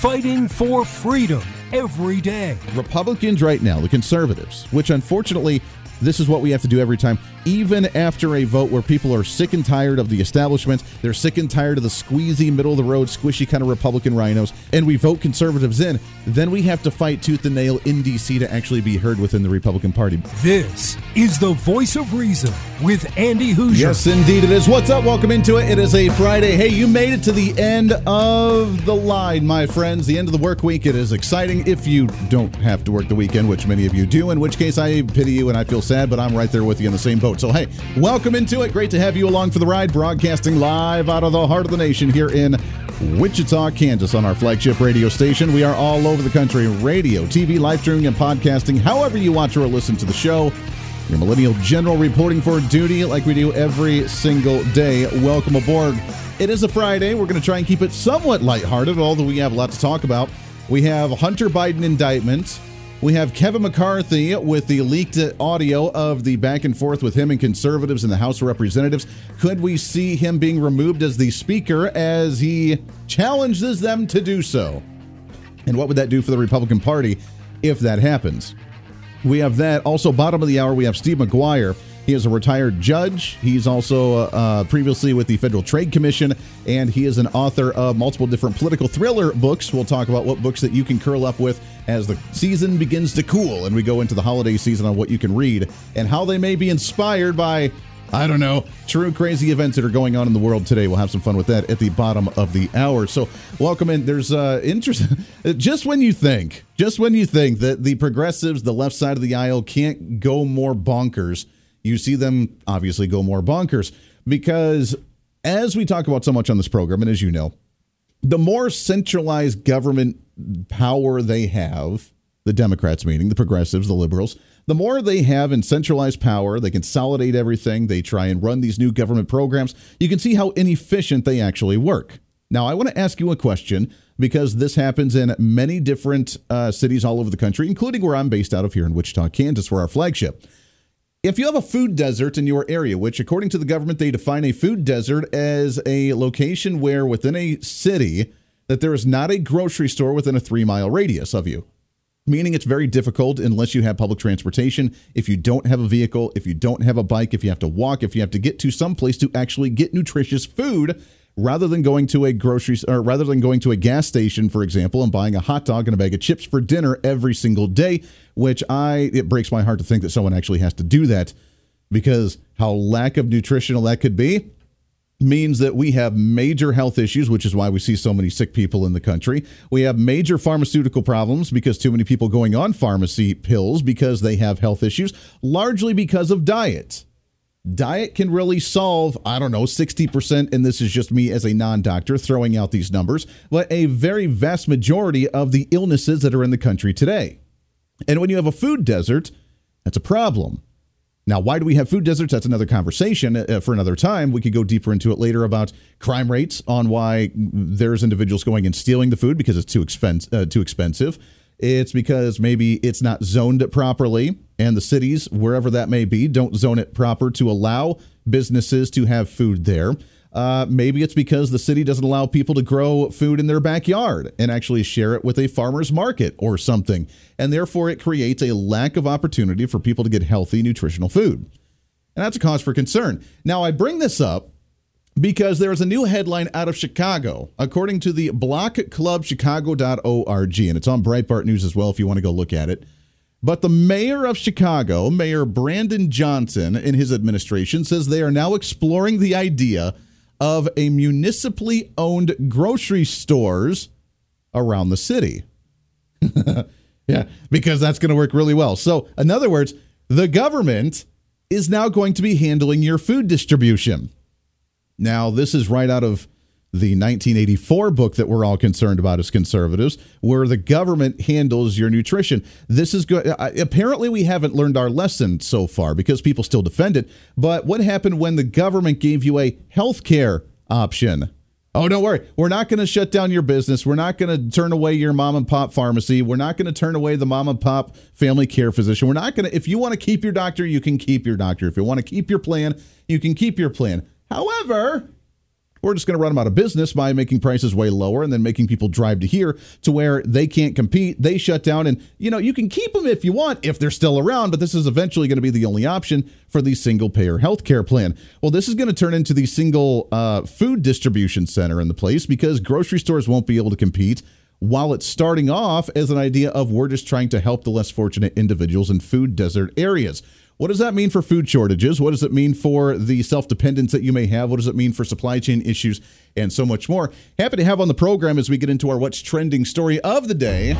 fighting for freedom every day. Republicans right now, the conservatives, which unfortunately this is what we have to do every time, even after a vote where people are sick and tired of the establishment. They're sick and tired of the squeezy, middle of the road, squishy kind of Republican rhinos, and we vote conservatives in. Then we have to fight tooth and nail in D.C. to actually be heard within the Republican Party. This is the voice of reason with Andy Hooser. Yes, indeed it is. What's up? Welcome into it. It is a Friday. Hey, you made it to the end of the line, my friends. The end of the work week. It is exciting if you don't have to work the weekend, which many of you do, in which case I pity you and I feel sad, but I'm right there with you in the same boat. So, hey, welcome into it. Great to have you along for the ride, broadcasting live out of the heart of the nation here in Wichita, Kansas, on our flagship radio station. We are all over the country radio, TV, live streaming, and podcasting. However, you watch or listen to the show. Your Millennial General reporting for duty like we do every single day. Welcome aboard. It is a Friday. We're going to try and keep it somewhat lighthearted, although we have a lot to talk about. We have Hunter Biden indictment. We have Kevin McCarthy with the leaked audio of the back and forth with him and conservatives in the House of Representatives. Could we see him being removed as the Speaker as he challenges them to do so? And what would that do for the Republican Party if that happens? We have that. Also, bottom of the hour, we have Steve McGuire. He is a retired judge. He's also uh, previously with the Federal Trade Commission, and he is an author of multiple different political thriller books. We'll talk about what books that you can curl up with as the season begins to cool and we go into the holiday season on what you can read and how they may be inspired by I don't know, true crazy events that are going on in the world today. We'll have some fun with that at the bottom of the hour. So, welcome in. There's uh interest just when you think, just when you think that the progressives, the left side of the aisle can't go more bonkers, you see them obviously go more bonkers because as we talk about so much on this program and as you know, the more centralized government power they have, the Democrats meaning the progressives, the liberals, the more they have in centralized power, they consolidate everything, they try and run these new government programs, you can see how inefficient they actually work. Now, I want to ask you a question because this happens in many different uh, cities all over the country, including where I'm based out of here in Wichita, Kansas, where our flagship. If you have a food desert in your area, which according to the government, they define a food desert as a location where within a city that there is not a grocery store within a three mile radius of you meaning it's very difficult unless you have public transportation. If you don't have a vehicle, if you don't have a bike, if you have to walk, if you have to get to some place to actually get nutritious food, rather than going to a grocery or rather than going to a gas station, for example, and buying a hot dog and a bag of chips for dinner every single day, which I it breaks my heart to think that someone actually has to do that because how lack of nutritional that could be means that we have major health issues, which is why we see so many sick people in the country. We have major pharmaceutical problems because too many people going on pharmacy pills because they have health issues, largely because of diet. Diet can really solve, I don't know, 60%, and this is just me as a non doctor throwing out these numbers, but a very vast majority of the illnesses that are in the country today. And when you have a food desert, that's a problem. Now, why do we have food deserts? That's another conversation uh, for another time. We could go deeper into it later about crime rates on why there's individuals going and stealing the food because it's too. Uh, too expensive. It's because maybe it's not zoned properly, and the cities, wherever that may be, don't zone it proper to allow businesses to have food there. Uh, maybe it's because the city doesn't allow people to grow food in their backyard and actually share it with a farmer's market or something. And therefore, it creates a lack of opportunity for people to get healthy, nutritional food. And that's a cause for concern. Now, I bring this up because there is a new headline out of Chicago, according to the blockclubchicago.org, and it's on Breitbart News as well if you want to go look at it. But the mayor of Chicago, Mayor Brandon Johnson, in his administration, says they are now exploring the idea of a municipally owned grocery stores around the city. yeah, because that's going to work really well. So, in other words, the government is now going to be handling your food distribution. Now, this is right out of the 1984 book that we're all concerned about as conservatives, where the government handles your nutrition. This is good. Uh, uh, apparently, we haven't learned our lesson so far because people still defend it. But what happened when the government gave you a health care option? Oh, don't worry. We're not going to shut down your business. We're not going to turn away your mom and pop pharmacy. We're not going to turn away the mom and pop family care physician. We're not going to, if you want to keep your doctor, you can keep your doctor. If you want to keep your plan, you can keep your plan. However, we're just going to run them out of business by making prices way lower and then making people drive to here to where they can't compete. They shut down, and you know you can keep them if you want if they're still around, but this is eventually going to be the only option for the single payer health care plan. Well, this is going to turn into the single uh, food distribution center in the place because grocery stores won't be able to compete. While it's starting off as an idea of we're just trying to help the less fortunate individuals in food desert areas. What does that mean for food shortages? What does it mean for the self dependence that you may have? What does it mean for supply chain issues and so much more? Happy to have on the program as we get into our What's Trending story of the day.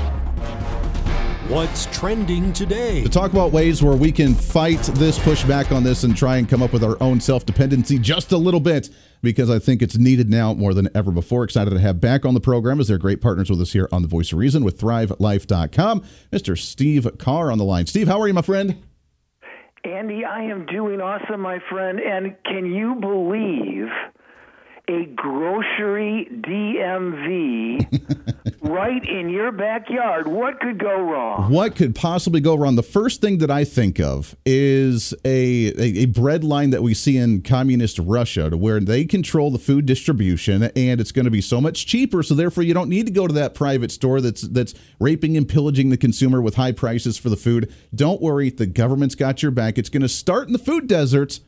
What's trending today? To talk about ways where we can fight this, push back on this, and try and come up with our own self dependency just a little bit because I think it's needed now more than ever before. Excited to have back on the program as they're great partners with us here on The Voice of Reason with ThriveLife.com. Mr. Steve Carr on the line. Steve, how are you, my friend? Andy, I am doing awesome, my friend. And can you believe a grocery DMV right in your backyard? What could go wrong? What could possibly go wrong? The first thing that I think of is a, a, a bread line that we see in communist Russia, to where they control the food distribution, and it's going to be so much cheaper. So therefore, you don't need to go to that private store that's that's raping and pillaging the consumer with high prices for the food. Don't worry, the government's got your back. It's going to start in the food deserts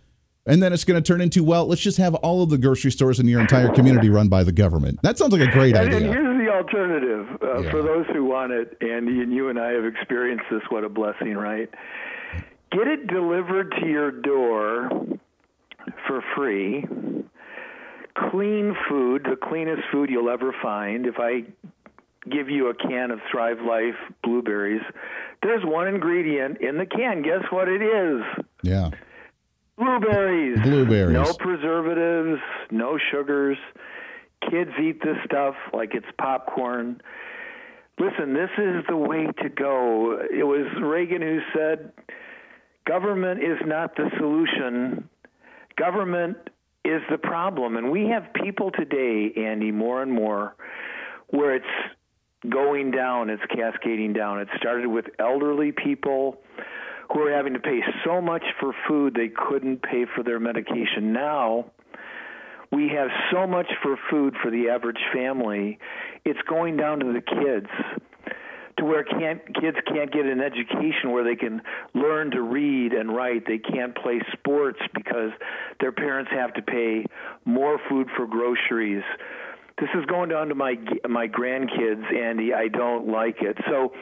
and then it's going to turn into well let's just have all of the grocery stores in your entire community run by the government. That sounds like a great and, idea. and here's the alternative uh, Yeah. for those who want it. Andy and you and i have experienced this. What a blessing right? Get it delivered to your door for free. Clean food the cleanest food you'll ever find. If i give you a can of thrive life blueberries there's one ingredient in the can. Guess what it is? Yeah Blueberries. Blueberries. No preservatives, no sugars. Kids eat this stuff like it's popcorn. Listen, this is the way to go. It was Reagan who said, government is not the solution. Government is the problem. And we have people today, Andy, more and more, where it's going down, it's cascading down. It started with elderly people who are having to pay so much for food they couldn't pay for their medication. Now, we have so much for food for the average family, it's going down to the kids to where can't kids can't get an education where they can learn to read and write. They can't play sports because their parents have to pay more food for groceries. This is going down to my my grandkids, Andy. I don't like it. So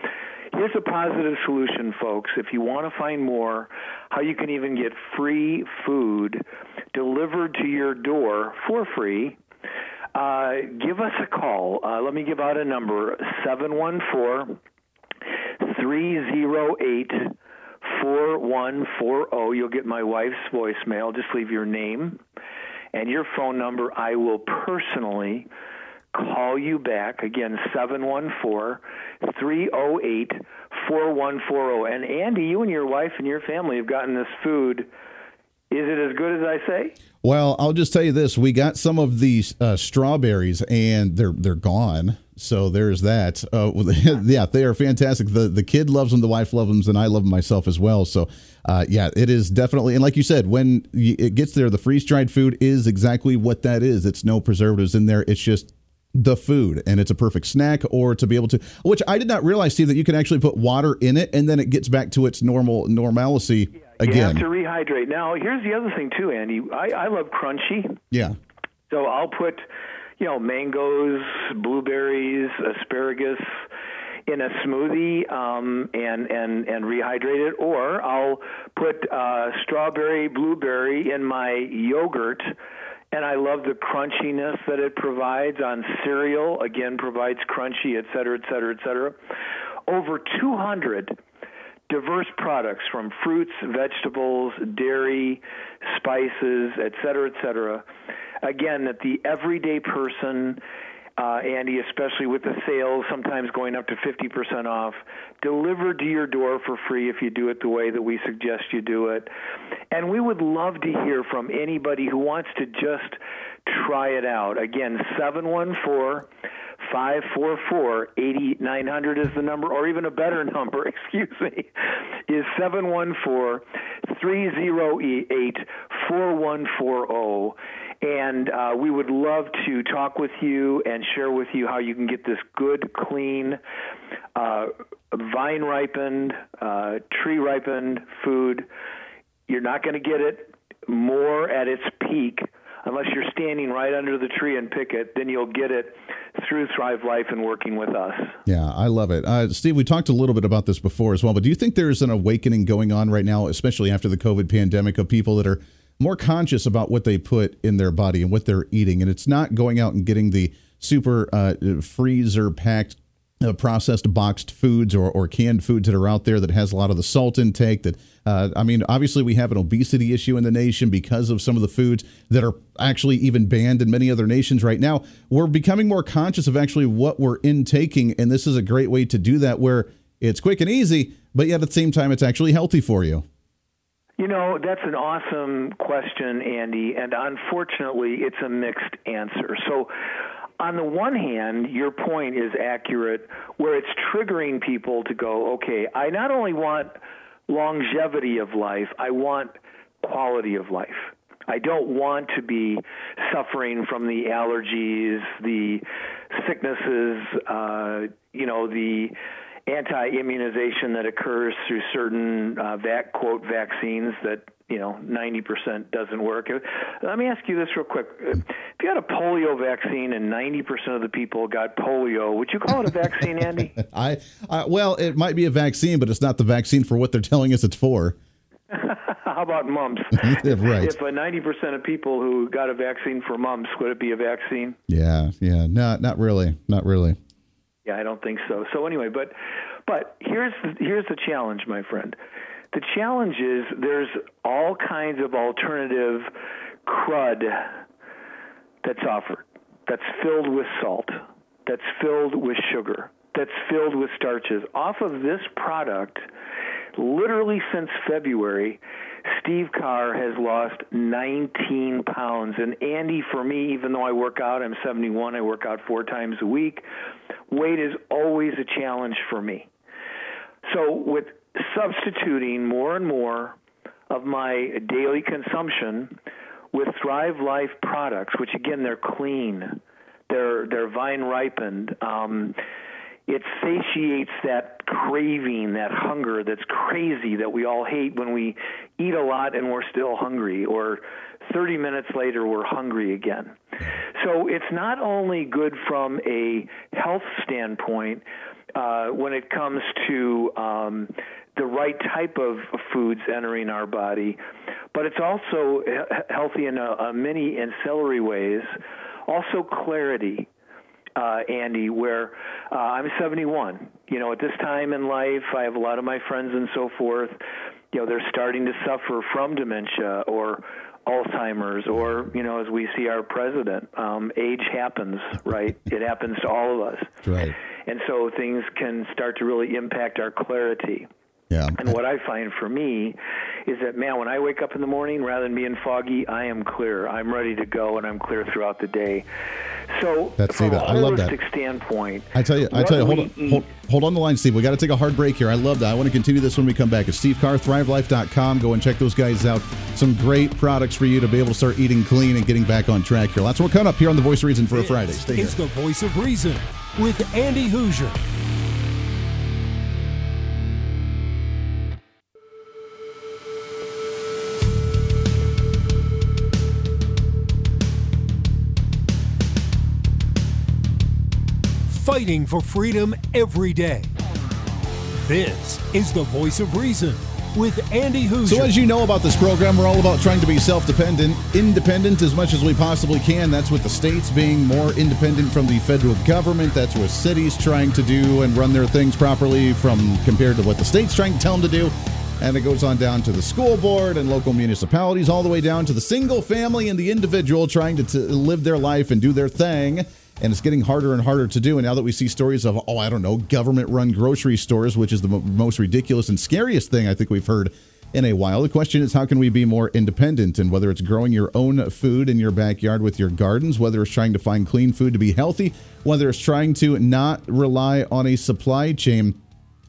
here's a positive solution, folks. If you want to find more, how you can even get free food delivered to your door for free. Uh, give us a call. Uh, let me give out a number 714 308 4140. You'll get my wife's voicemail. Just leave your name and your phone number. I will personally call you back. Again, 714 308 4140. And Andy, you and your wife and your family have gotten this food. Is it as good as I say? well i'll just tell you this. We got some of these uh, strawberries and they're they're gone. So there's that. Uh, yeah they are fantastic. The the kid loves them. The wife loves them. And i love them myself as well. So uh, yeah it is definitely and like you said when it gets there the freeze dried food is exactly what that is. It's no preservatives in there. It's just the food and it's a perfect snack or to be able to which i did not realize steve that you can actually put water in it and then it gets back to its normal normalcy You again have to rehydrate. Now, here's the other thing too, Andy. I, I love crunchy. yeah So I'll put, you know, mangoes, blueberries, asparagus in a smoothie um, and and and rehydrate it, or I'll put uh, strawberry, blueberry in my yogurt. And I love the crunchiness that it provides on cereal. Again, provides crunchy, et cetera, et cetera, et cetera. Over 200 diverse products from fruits, vegetables, dairy, spices, et cetera, et cetera. Again, that the everyday person, uh, Andy, especially with the sales, sometimes going up to 50% off, delivered to your door for free if you do it the way that we suggest you do it. And we would love to hear from anybody who wants to just try it out. Again, 714 544 8900 is the number, or even a better number, excuse me, is 714 308 4140. And uh, we would love to talk with you and share with you how you can get this good, clean, uh, vine ripened, uh, tree ripened food. You're not going to get it more at its peak unless you're standing right under the tree and pick it, then you'll get it through Thrive Life and working with us. Yeah, I love it. Uh, Steve, we talked a little bit about this before as well, but do you think there's an awakening going on right now, especially after the COVID pandemic, of people that are more conscious about what they put in their body and what they're eating? And it's not going out and getting the super uh, freezer packed uh, processed boxed foods or, or canned foods that are out there that has a lot of the salt intake that uh, i mean obviously we have an obesity issue in the nation because of some of the foods that are actually even banned in many other nations right now we're becoming more conscious of actually what we're intaking and this is a great way to do that where it's quick and easy but yet at the same time it's actually healthy for you you know, that's an awesome question, Andy, and unfortunately, it's a mixed answer. So, on the one hand, your point is accurate, where it's triggering people to go, okay, I not only want longevity of life, I want quality of life. I don't want to be suffering from the allergies, the sicknesses, uh, you know, the anti-immunization that occurs through certain uh, vac quote vaccines that you know 90% doesn't work. Uh, let me ask you this real quick: uh, If you had a polio vaccine and 90% of the people got polio, would you call it a vaccine, Andy? I, I well, it might be a vaccine, but it's not the vaccine for what they're telling us it's for. How about mumps? right. If uh, a 90% of people who got a vaccine for mumps, would it be a vaccine? Yeah, yeah, no, not really, not really. Yeah, I don't think so. So anyway, but but here's here's the challenge, my friend. The challenge is there's all kinds of alternative crud that's offered. That's filled with salt. That's filled with sugar. That's filled with starches. Off of this product, literally since February, Steve Carr has lost 19 pounds. And Andy, for me, even though I work out, I'm 71, I work out four times a week, weight is always a challenge for me. So, with substituting more and more of my daily consumption with Thrive Life products, which again, they're clean, they're, they're vine ripened. Um, it satiates that craving, that hunger that's crazy that we all hate when we eat a lot and we're still hungry, or 30 minutes later we're hungry again. So it's not only good from a health standpoint uh, when it comes to um, the right type of foods entering our body, but it's also healthy in a, a many ancillary ways. Also, clarity uh, Andy, where uh, I'm 71. You know, at this time in life, I have a lot of my friends and so forth. You know, they're starting to suffer from dementia or Alzheimer's, or you know, as we see our president, um, age happens, right? It happens to all of us, right? And so things can start to really impact our clarity. Yeah. And what I find for me is that man, when I wake up in the morning, rather than being foggy, I am clear. I'm ready to go, and I'm clear throughout the day. So, That's from a I love that. standpoint, I tell you, I tell you, hold on, hold, hold, on the line, Steve. We got to take a hard break here. I love that. I want to continue this when we come back. It's Steve Carr, ThriveLife.com. Go and check those guys out. Some great products for you to be able to start eating clean and getting back on track here. Lots more coming up here on the Voice of Reason for a Friday. Stay It's the Voice of Reason with Andy Hooser. Fighting for freedom every day. This is the voice of reason with Andy Hooser. So, as you know about this program, we're all about trying to be self dependent, independent as much as we possibly can. That's with the states being more independent from the federal government. That's what cities trying to do and run their things properly from compared to what the state's trying to tell them to do. And it goes on down to the school board and local municipalities, all the way down to the single family and the individual trying to t- live their life and do their thing and it's getting harder and harder to do. And now that we see stories of, oh, I don't know, government run grocery stores, which is the most ridiculous and scariest thing I think we've heard in a while. The question is, how can we be more independent? And whether it's growing your own food in your backyard with your gardens, whether it's trying to find clean food to be healthy, whether it's trying to not rely on a supply chain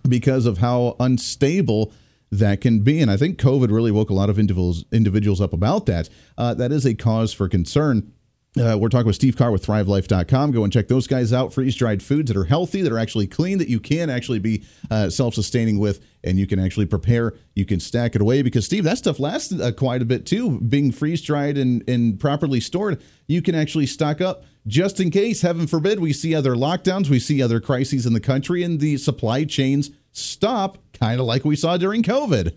because of how unstable that can be. And I think COVID really woke a lot of individuals individuals up about that. Uh, that is a cause for concern. Uh, we're talking with Steve Carr with ThriveLife.com. Go and check those guys out. for Freeze dried foods that are healthy, that are actually clean, that you can actually be uh, self sustaining with, and you can actually prepare. You can stack it away because, Steve, that stuff lasts uh, quite a bit too. Being freeze dried and, and properly stored, you can actually stock up just in case, heaven forbid, we see other lockdowns, we see other crises in the country, and the supply chains stop, kind of like we saw during COVID.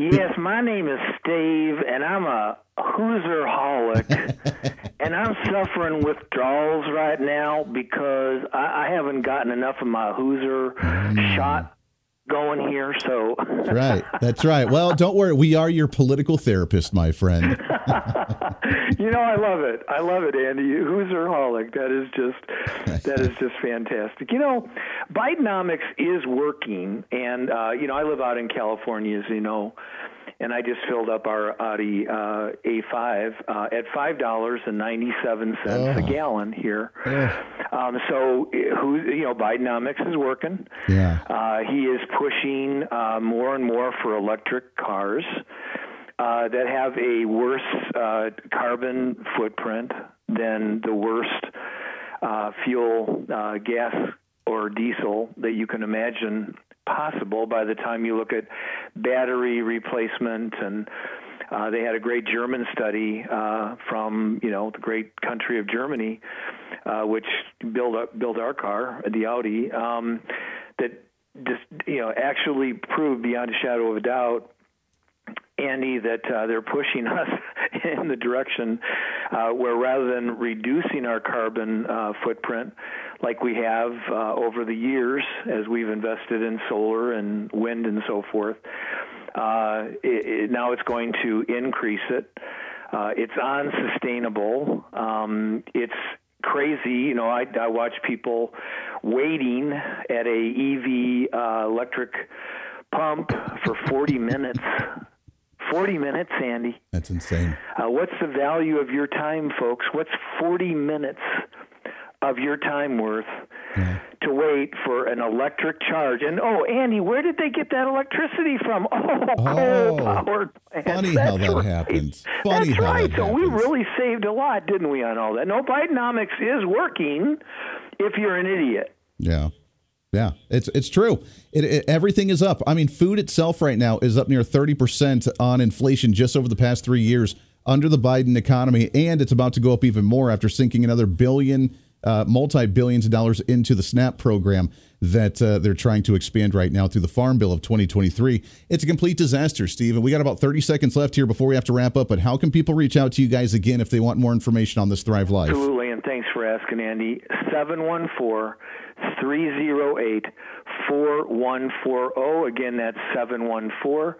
Yes, my name is Steve, and I'm a Hoosier holic, and I'm suffering withdrawals right now because I, I haven't gotten enough of my Hoosier mm. shot going here. So right, that's right. Well, don't worry, we are your political therapist, my friend. you know, I love it. I love it, Andy. Hoosier-holic. That is just that is just fantastic. You know, Bidenomics is working, and uh, you know, I live out in California, as you know and I just filled up our Audi uh, A5 uh, at five dollars and ninety seven cents oh. a gallon here. Um, so, who you know, Bidenomics is working. Yeah, uh, he is pushing uh, more and more for electric cars uh, that have a worse uh, carbon footprint than the worst fuel, gas or diesel that you can imagine possible by the time you look at battery replacement. And uh, they had a great German study uh, from you know the great country of Germany, uh, which built up, built our car, the Audi, um, that just you know actually proved beyond a shadow of a doubt Andy, that uh, they're pushing us in the direction uh, where rather than reducing our carbon uh, footprint, like we have uh, over the years as we've invested in solar and wind and so forth, uh, it, it, now it's going to increase it. Uh, it's unsustainable. Um, it's crazy. You know, I, I watch people waiting at a EV electric pump for 40 minutes 40 minutes, Andy. That's insane. Uh, what's the value of your time, folks? What's 40 minutes of your time worth yeah. to wait for an electric charge? And oh, Andy, where did they get that electricity from? Oh, oh coal powered Funny That's how that right. happens. Funny That's right. That so we really saved a lot, didn't we, on all that? No, Bidenomics is working if you're an idiot. Yeah. Yeah, it's it's true. It, it, everything is up. I mean, food itself right now is up near 30% on inflation just over the past 3 years under the Biden economy and it's about to go up even more after sinking another billion uh, multi-billions of dollars into the SNAP program that uh, they're trying to expand right now through the Farm Bill of 2023. It's a complete disaster, Steve. And we got about 30 seconds left here before we have to wrap up. But how can people reach out to you guys again if they want more information on this Thrive Life? Absolutely, and thanks for asking, Andy. 714 308 4140. Again, that's 714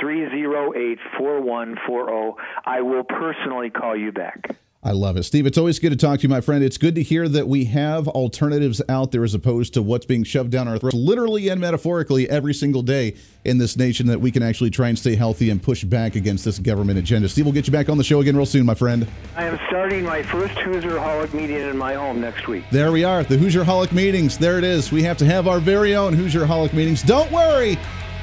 308 4140. I will personally call you back. I love it. Steve, it's always good to talk to you, my friend. It's good to hear that we have alternatives out there as opposed to what's being shoved down our throats, literally and metaphorically, every single day in this nation, that we can actually try and stay healthy and push back against this government agenda. Steve, we'll get you back on the show again real soon, my friend. I am starting my first Hoosier Holic meeting in my home next week. There we are, the Hoosier Holic meetings. There it is. We have to have our very own Hoosier Holic meetings. Don't worry.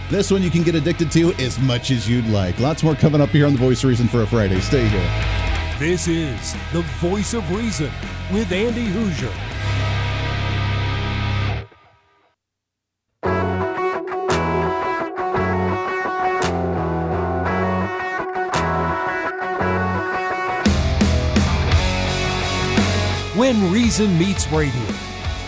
This one you can get addicted to as much as you'd like. Lots more coming up here on The Voice of Reason for a Friday. Stay here. This is the voice of reason with Andy Hooser. When Reason Meets Radio.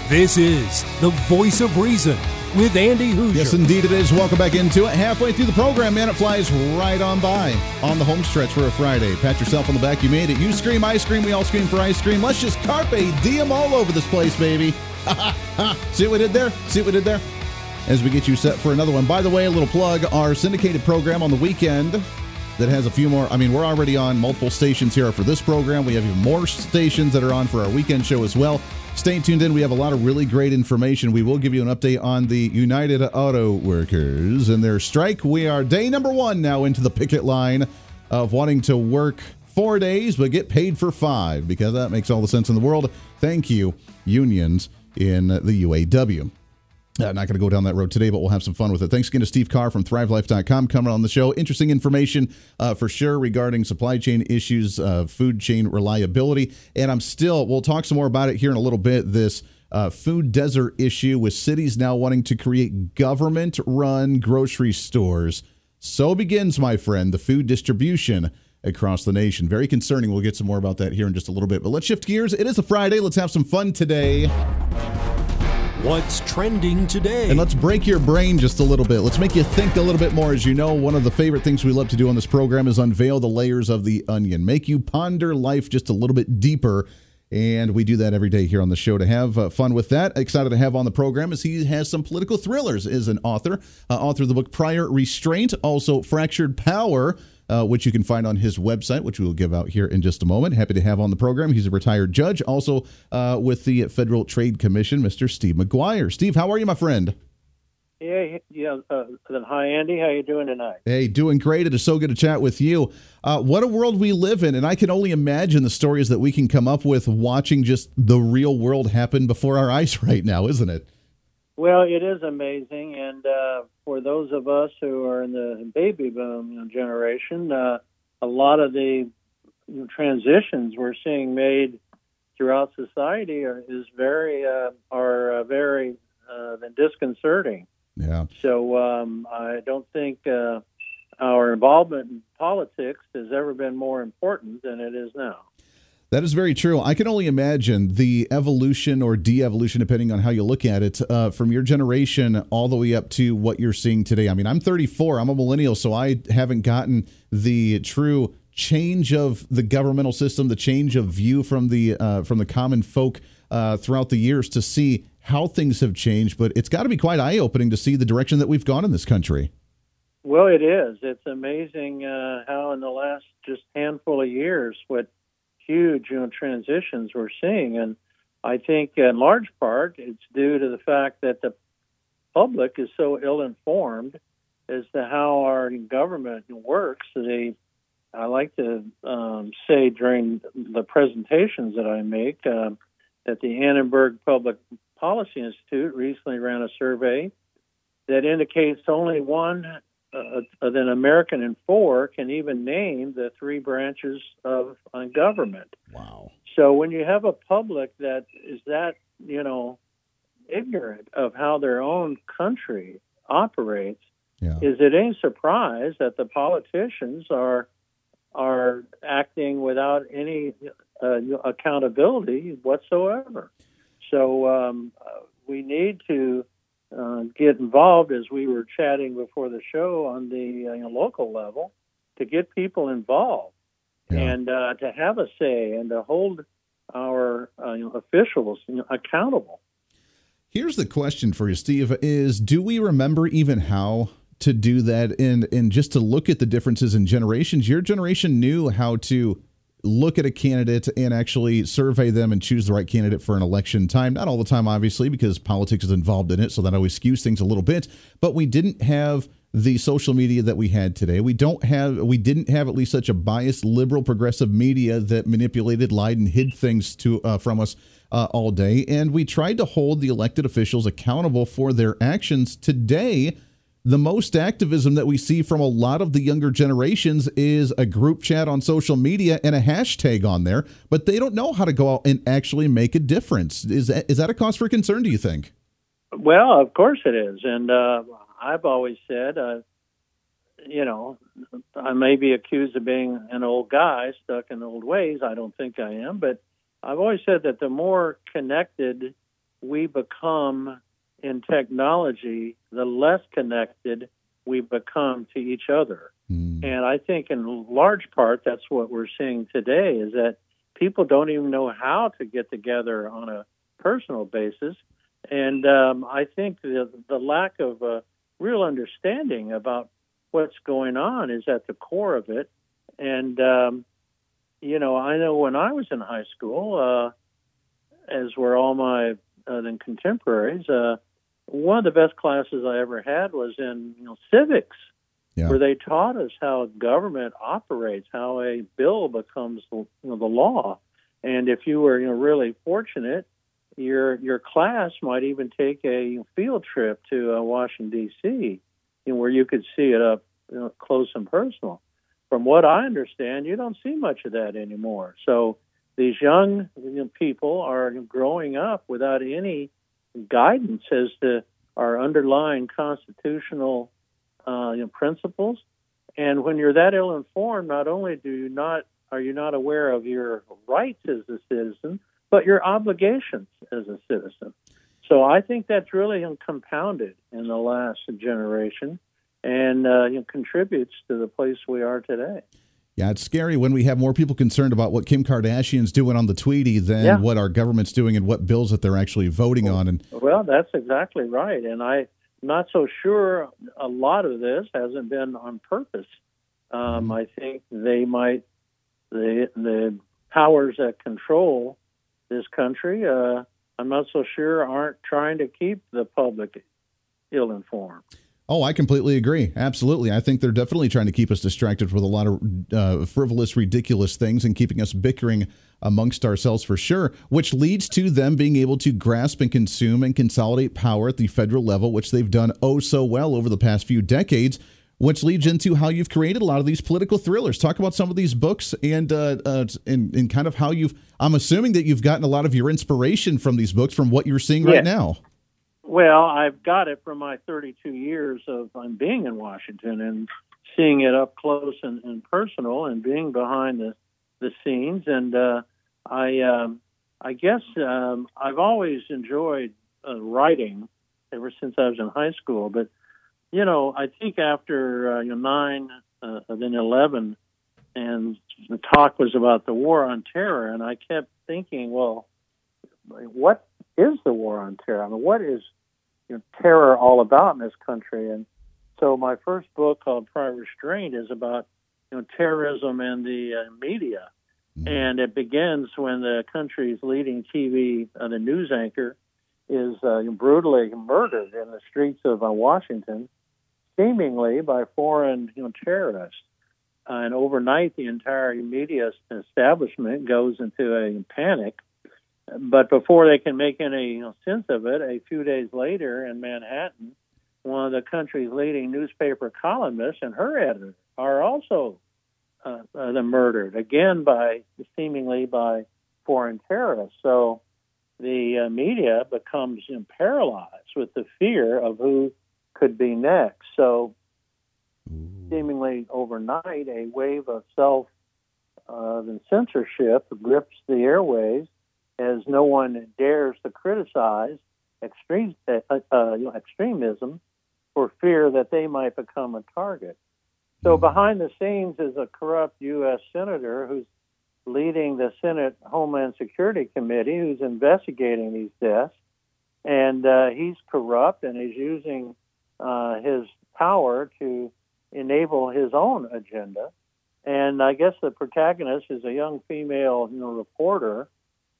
This is the voice of reason with Andy Hooser. Yes, indeed it is. Welcome back into it. Halfway through the program, man, it flies right on by on the home stretch for a Friday. Pat yourself on the back. You made it. You scream, ice cream. we all scream for ice cream. Let's just carpe diem all over this place, baby. See what we did there? See what we did there? As we get you set for another one. By the way, a little plug our syndicated program on the weekend that has a few more. I mean, we're already on multiple stations here for this program. We have even more stations that are on for our weekend show as well. Stay tuned in. We have a lot of really great information. We will give you an update on the United Auto Workers and their strike. We are day number one now into the picket line of wanting to work four days but get paid for five because that makes all the sense in the world. Thank you, unions in the UAW. Uh, not going to go down that road today, but we'll have some fun with it. Thanks again to Steve Carr from ThriveLife.com coming on the show. Interesting information uh, for sure regarding supply chain issues, uh, food chain reliability. And I'm still, we'll talk some more about it here in a little bit. This uh, food desert issue with cities now wanting to create government run grocery stores. So begins, my friend, the food distribution across the nation. Very concerning. We'll get some more about that here in just a little bit. But let's shift gears. It is a Friday. Let's have some fun today. What's trending today? And let's break your brain just a little bit. Let's make you think a little bit more. As you know, one of the favorite things we love to do on this program is unveil the layers of the onion, make you ponder life just a little bit deeper. And we do that every day here on the show to have uh, fun with that. Excited to have on the program as he has some political thrillers, is an author, uh, author of the book Prior Restraint, also Fractured Power uh, which you can find on his website, which we will give out here in just a moment. Happy to have on the program. He's a retired judge, also uh, with the Federal Trade Commission, Mr. Steve McGuire. Steve, how are you, my friend? Yeah, yeah. Uh, hi, Andy. How you doing tonight? Hey, doing great. It is so good to chat with you. Uh, what a world we live in, and I can only imagine the stories that we can come up with watching just the real world happen before our eyes right now, isn't it? Well, it is amazing, and uh, for those of us who are in the baby boom generation, uh, a lot of the transitions we're seeing made throughout society are, is very uh, are uh, very uh, disconcerting. Yeah. So um, I don't think uh, our involvement in politics has ever been more important than it is now. That is very true. I can only imagine the evolution or de evolution, depending on how you look at it, uh, from your generation all the way up to what you're seeing today. I mean, I'm 34, I'm a millennial, so I haven't gotten the true change of the governmental system, the change of view from the uh, from the common folk uh, throughout the years to see how things have changed. But it's got to be quite eye opening to see the direction that we've gone in this country. Well, it is. It's amazing uh, how in the last just handful of years, what huge you know, transitions we're seeing. And I think in large part it's due to the fact that the public is so ill informed as to how our government works. They, I like to um, say during the presentations that I make uh, that the Annenberg Public Policy Institute recently ran a survey that indicates only one uh, an American in four can even name the three branches of uh, government. Wow. So when you have a public that is that, you know, ignorant of how their own country operates, yeah. is it any surprise that the politicians are are acting without any uh, accountability whatsoever? So um, uh, we need to uh, get involved as we were chatting before the show on the uh, you know, local level to get people involved yeah. and uh, to have a say and to hold our uh, you know, officials you know, accountable. Here's the question for you, Steve: Is do we remember even how to do that, and and just to look at the differences in generations? Your generation knew how to look at a candidate and actually survey them and choose the right candidate for an election time. Not all the time, obviously, because politics is involved in it, so that always skews things a little bit. But we didn't have the social media that we had today. We don't have we didn't have at least such a biased liberal progressive media that manipulated, lied and hid things to uh, from us uh, all day and we tried to hold the elected officials accountable for their actions today the most activism that we see from a lot of the younger generations is a group chat on social media and a hashtag on there, but they don't know how to go out and actually make a difference. Is that, is that a cause for concern, do you think? Well, of course it is. And uh, I've always said, uh, you know, I may be accused of being an old guy stuck in old ways. I don't think I am, but I've always said that the more connected we become in technology, the less connected we become to each other. Mm. And I think in large part that's what we're seeing today is that people don't even know how to get together on a personal basis. And um, I think the, the lack of uh, real understanding about what's going on is at the core of it. And, um, you know, I know when I was in high school, uh, as were all my uh, contemporaries, uh, one of the best classes I ever had was in you know, civics, yeah. where they taught us how government operates, how a bill becomes you know, the law, and if you were you know really fortunate, your your class might even take a field trip to uh, Washington D.C. You know, where you could see it up you know, close and personal. From what I understand, you don't see much of that anymore. So these young you know, people are growing up without any guidance as to our underlying constitutional uh, you know, principles. And when you're that ill informed, not only do you not are you not aware of your rights as a citizen, but your obligations as a citizen. So I think that's really compounded in the last generation and uh, you know, contributes to the place we are today. Yeah, it's scary when we have more people concerned about what Kim Kardashian's doing on the Tweety than yeah. what our government's doing and what bills that they're actually voting well, on. And well, that's exactly right. And I'm not so sure a lot of this hasn't been on purpose. Um, mm-hmm. I think they might the the powers that control this country. Uh, I'm not so sure aren't trying to keep the public ill informed. Oh, I completely agree. Absolutely. I think they're definitely trying to keep us distracted with a lot of uh, frivolous, ridiculous things and keeping us bickering amongst ourselves for sure, which leads to them being able to grasp and consume and consolidate power at the federal level, which they've done oh so well over the past few decades. Which leads into how you've created a lot of these political thrillers. Talk about some of these books and uh, uh, and, and kind of how you've. I'm assuming that you've gotten a lot of your inspiration from these books from what you're seeing right now. Well, I've got it from my 32 years of um, being in Washington and seeing it up close and, and personal, and being behind the the scenes. And uh, I, um, I guess um, I've always enjoyed uh, writing ever since I was in high school. But you know, I think after uh, you know, nine, uh, then eleven, and the talk was about the war on terror, and I kept thinking, well, what is the war on terror? I mean, what is you know, terror all about in this country. And so my first book called Prior Restraint is about you know terrorism and the uh, media, mm-hmm. and it begins when the country's leading TV, uh, the news anchor, is uh, brutally murdered in the streets of uh, Washington, seemingly by foreign you know, terrorists. Uh, and overnight, the entire media establishment goes into a panic but before they can make any you know, sense of it, a few days later in Manhattan, one of the country's leading newspaper columnists and her editor are also uh, uh, murdered again by seemingly by foreign terrorists. So the uh, media becomes paralyzed with the fear of who could be next. So seemingly overnight, a wave of self uh, censorship grips the airways as no one dares to criticize extreme, uh, uh, you know, extremism for fear that they might become a target. So hmm. behind the scenes is a corrupt U.S. senator who's leading the Senate Homeland Security Committee, who's investigating these deaths, and uh, he's corrupt and is using uh, his power to enable his own agenda. And I guess the protagonist is a young female you know, reporter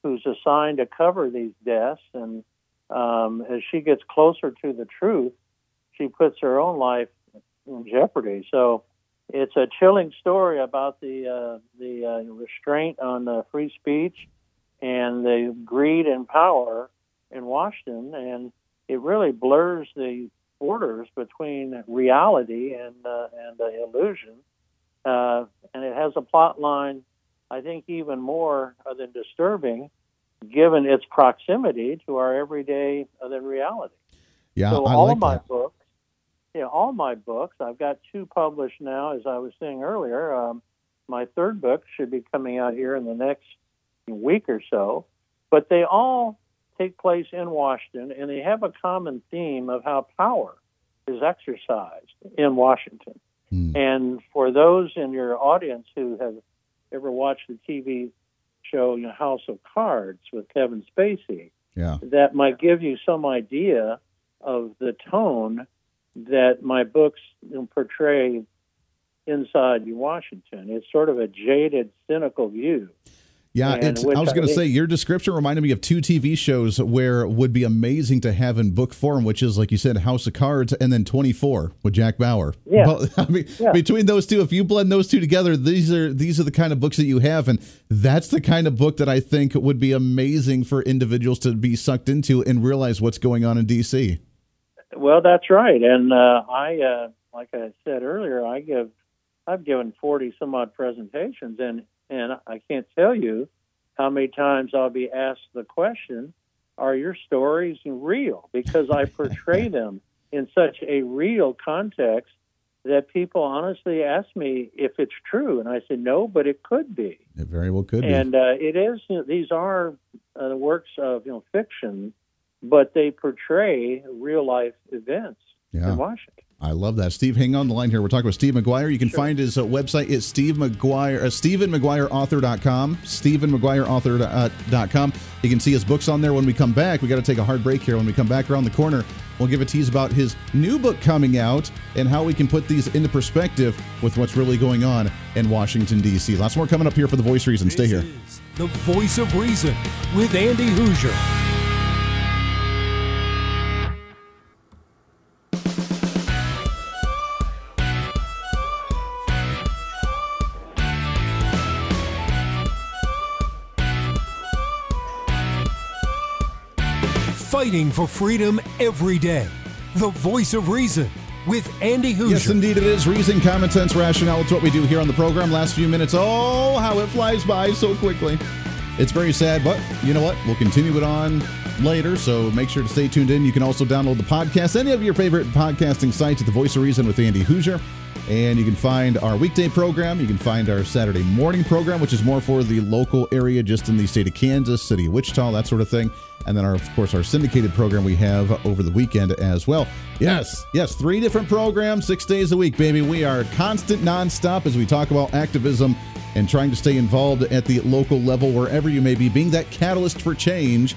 who's assigned to cover these deaths. And um, as she gets closer to the truth, she puts her own life in jeopardy. So it's a chilling story about the uh, the uh, restraint on uh, free speech and the greed and power in Washington, and it really blurs the borders between reality and uh, and illusion. Uh, and it has a plot line I think even more than disturbing, given its proximity to our everyday than reality. Yeah, so I all like my that. books, yeah, all my books. I've got two published now, as I was saying earlier. Um, my third book should be coming out here in the next week or so, but they all take place in Washington, and they have a common theme of how power is exercised in Washington. Hmm. And for those in your audience who have ever watched the TV show you know, House of Cards with Kevin Spacey, yeah. that might give you some idea of the tone that my books portray inside Washington. It's sort of a jaded, cynical view. Yeah, it's, I was going to say your description reminded me of two TV shows where would be amazing to have in book form, which is like you said, House of Cards, and then Twenty Four with Jack Bauer. Yeah. Well, I mean, Yeah. between those two, if you blend those two together, these are these are the kind of books that you have, and that's the kind of book that I think would be amazing for individuals to be sucked into and realize what's going on in DC. Well, that's right, and uh, I, uh, like I said earlier, I give, I've given forty some odd presentations, and and I can't tell you how many times I'll be asked the question, "Are your stories real?" Because I portray them in such a real context that people honestly ask me if it's true, and I say no, but it could be. It very well could be. and uh, it is you know, these are uh, works of you know fiction, but they portray real life events Yeah. in Washington. I love that. Steve, hang on the line here. We're talking with Steve McGuire. You can find his uh, website. It's Steve McGuire, uh, StephenMcGuireAuthor.com. StephenMcGuireAuthor.com. You can see his books on there when we come back. We got to take a hard break here. When we come back around the corner, we'll give a tease about his new book coming out and how we can put these into perspective with what's really going on in Washington, D.C. Lots more coming up here for The Voice Reason. Stay This here. is the voice of reason with Andy Hooser. Fighting for freedom every day. The voice of reason with Andy Hooser. Yes, indeed, it is. Reason, common sense, rationale. It's what we do here on the program. Last few minutes. Oh, how it flies by so quickly. It's very sad, but you know what? We'll continue it on later, so make sure to stay tuned in. You can also download the podcast, any of your favorite podcasting sites at The Voice of Reason with Andy Hooser. And you can find our weekday program. You can find our Saturday morning program, which is more for the local area, just in the state of Kansas, city of Wichita, that sort of thing. And then, our, of course, our syndicated program we have over the weekend as well. Yes, yes, three different programs, six days a week, baby. We are constant, nonstop as we talk about activism and trying to stay involved at the local level, wherever you may be, being that catalyst for change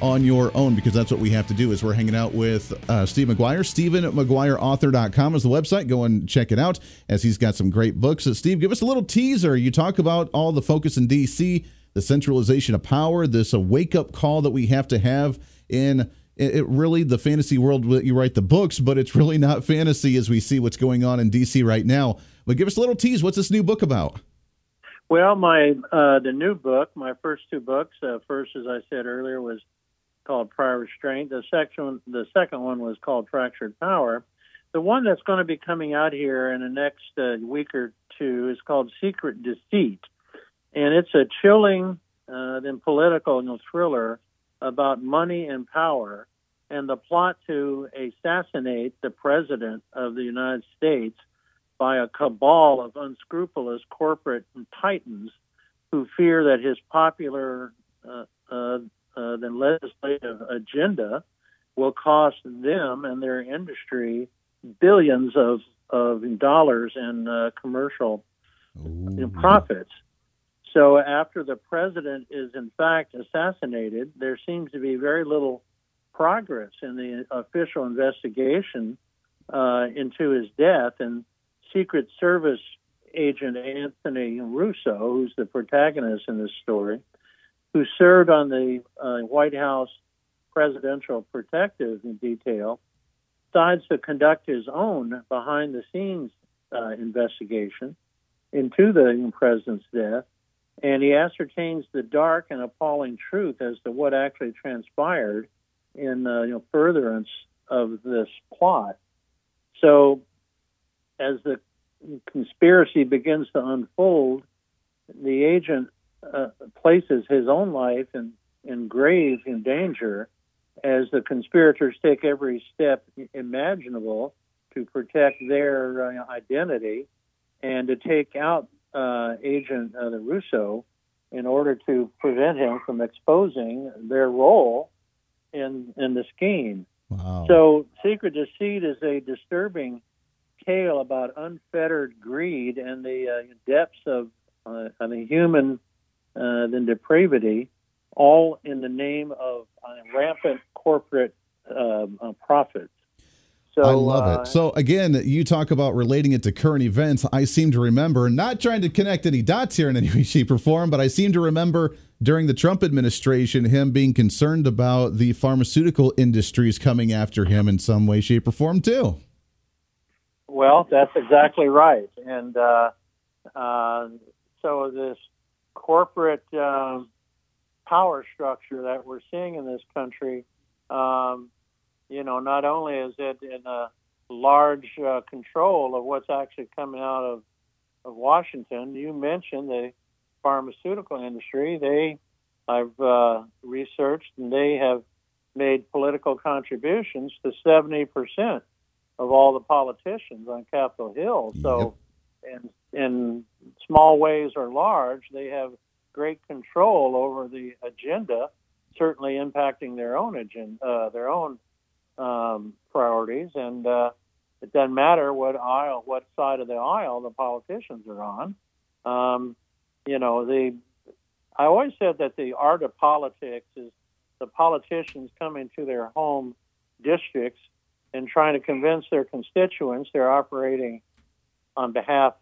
on your own because that's what we have to do is we're hanging out with uh, steve mcguire. Stephenmcguireauthor.com is the website. Go and check it out as he's got some great books. Uh, steve give us a little teaser. You talk about all the focus in dc the centralization of power this a wake-up call that we have to have in it, it really the fantasy world that you write the books but it's really not fantasy as we see what's going on in dc right now. But give us a little tease. What's this new book about? Well, my uh, the new book, my first two books. Uh, first, as I said earlier, was called Prior Restraint. The section, the second one was called Fractured Power. The one that's going to be coming out here in the next uh, week or two is called Secret Deceit, and it's a chilling, uh, then political you know, thriller about money and power and the plot to assassinate the president of the United States by a cabal of unscrupulous corporate titans who fear that his popular uh, uh, uh, then legislative agenda will cost them and their industry billions of, of dollars in uh, commercial in profits. So after the president is in fact assassinated, there seems to be very little progress in the official investigation uh, into his death. And Secret Service agent Anthony Russo, who's the protagonist in this story, who served on the uh, White House Presidential Protective Detail, decides to conduct his own behind the scenes uh, investigation into the president's death. And he ascertains the dark and appalling truth as to what actually transpired in uh, you know, furtherance of this plot. So, as the conspiracy begins to unfold, the agent uh, places his own life in, in grave in danger as the conspirators take every step imaginable to protect their uh, identity and to take out uh, Agent uh, Russo in order to prevent him from exposing their role in in the scheme. wow So, Secret Deceit is a disturbing tale about unfettered greed and the uh, depths of uh, of the human uh, then depravity, all in the name of uh, rampant corporate uh, uh, profits. So I love it. So again, you talk about relating it to current events. I seem to remember, not trying to connect any dots here in any way, shape, or form, but I seem to remember during the Trump administration him being concerned about the pharmaceutical industries coming after him in some way, shape, or form too. Well, that's exactly right. And uh, uh, so this corporate um, power structure that we're seeing in this country, um, you know, not only is it in a large uh, control of what's actually coming out of, of Washington, you mentioned the pharmaceutical industry. They, I've uh, researched, and they have made political contributions to 70% of all the politicians on Capitol Hill. So, in, in small ways or large, they have great control over the agenda, certainly impacting their own agenda, uh, their own um, priorities. And uh, it doesn't matter what aisle, what side of the aisle the politicians are on. Um, you know, the I always said that the art of politics is the politicians coming to their home districts and trying to convince their constituents they're operating on behalf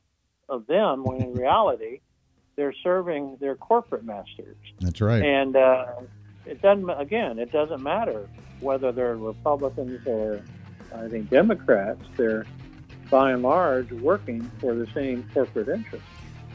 of them when in reality they're serving their corporate masters. That's right. And uh, it doesn't again, it doesn't matter whether they're Republicans or I think Democrats. They're by and large working for the same corporate interests.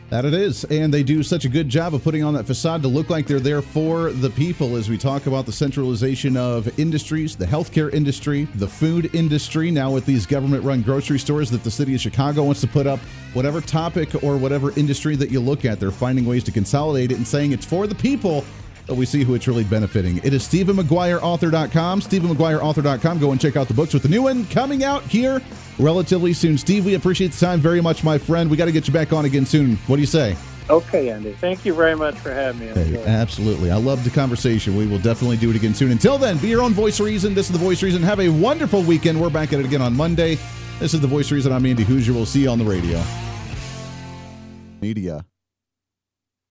That it is. And they do such a good job of putting on that facade to look like they're there for the people as we talk about the centralization of industries, the healthcare industry, the food industry, now with these government run grocery stores that the city of Chicago wants to put up. Whatever topic or whatever industry that you look at, they're finding ways to consolidate it and saying it's for the people we see who it's really benefiting. It is StephenMcGuireAuthor.com. StephenMcGuireAuthor.com. Go and check out the books with the new one coming out here relatively soon. Steve, we appreciate the time very much, my friend. We got to get you back on again soon. What do you say? Okay, Andy. Thank you very much for having me. Hey, absolutely. I love the conversation. We will definitely do it again soon. Until then, be your own voice reason. This is the voice reason. Have a wonderful weekend. We're back at it again on Monday. This is the voice reason. I'm Andy Hooser. We'll see you on the radio. Media.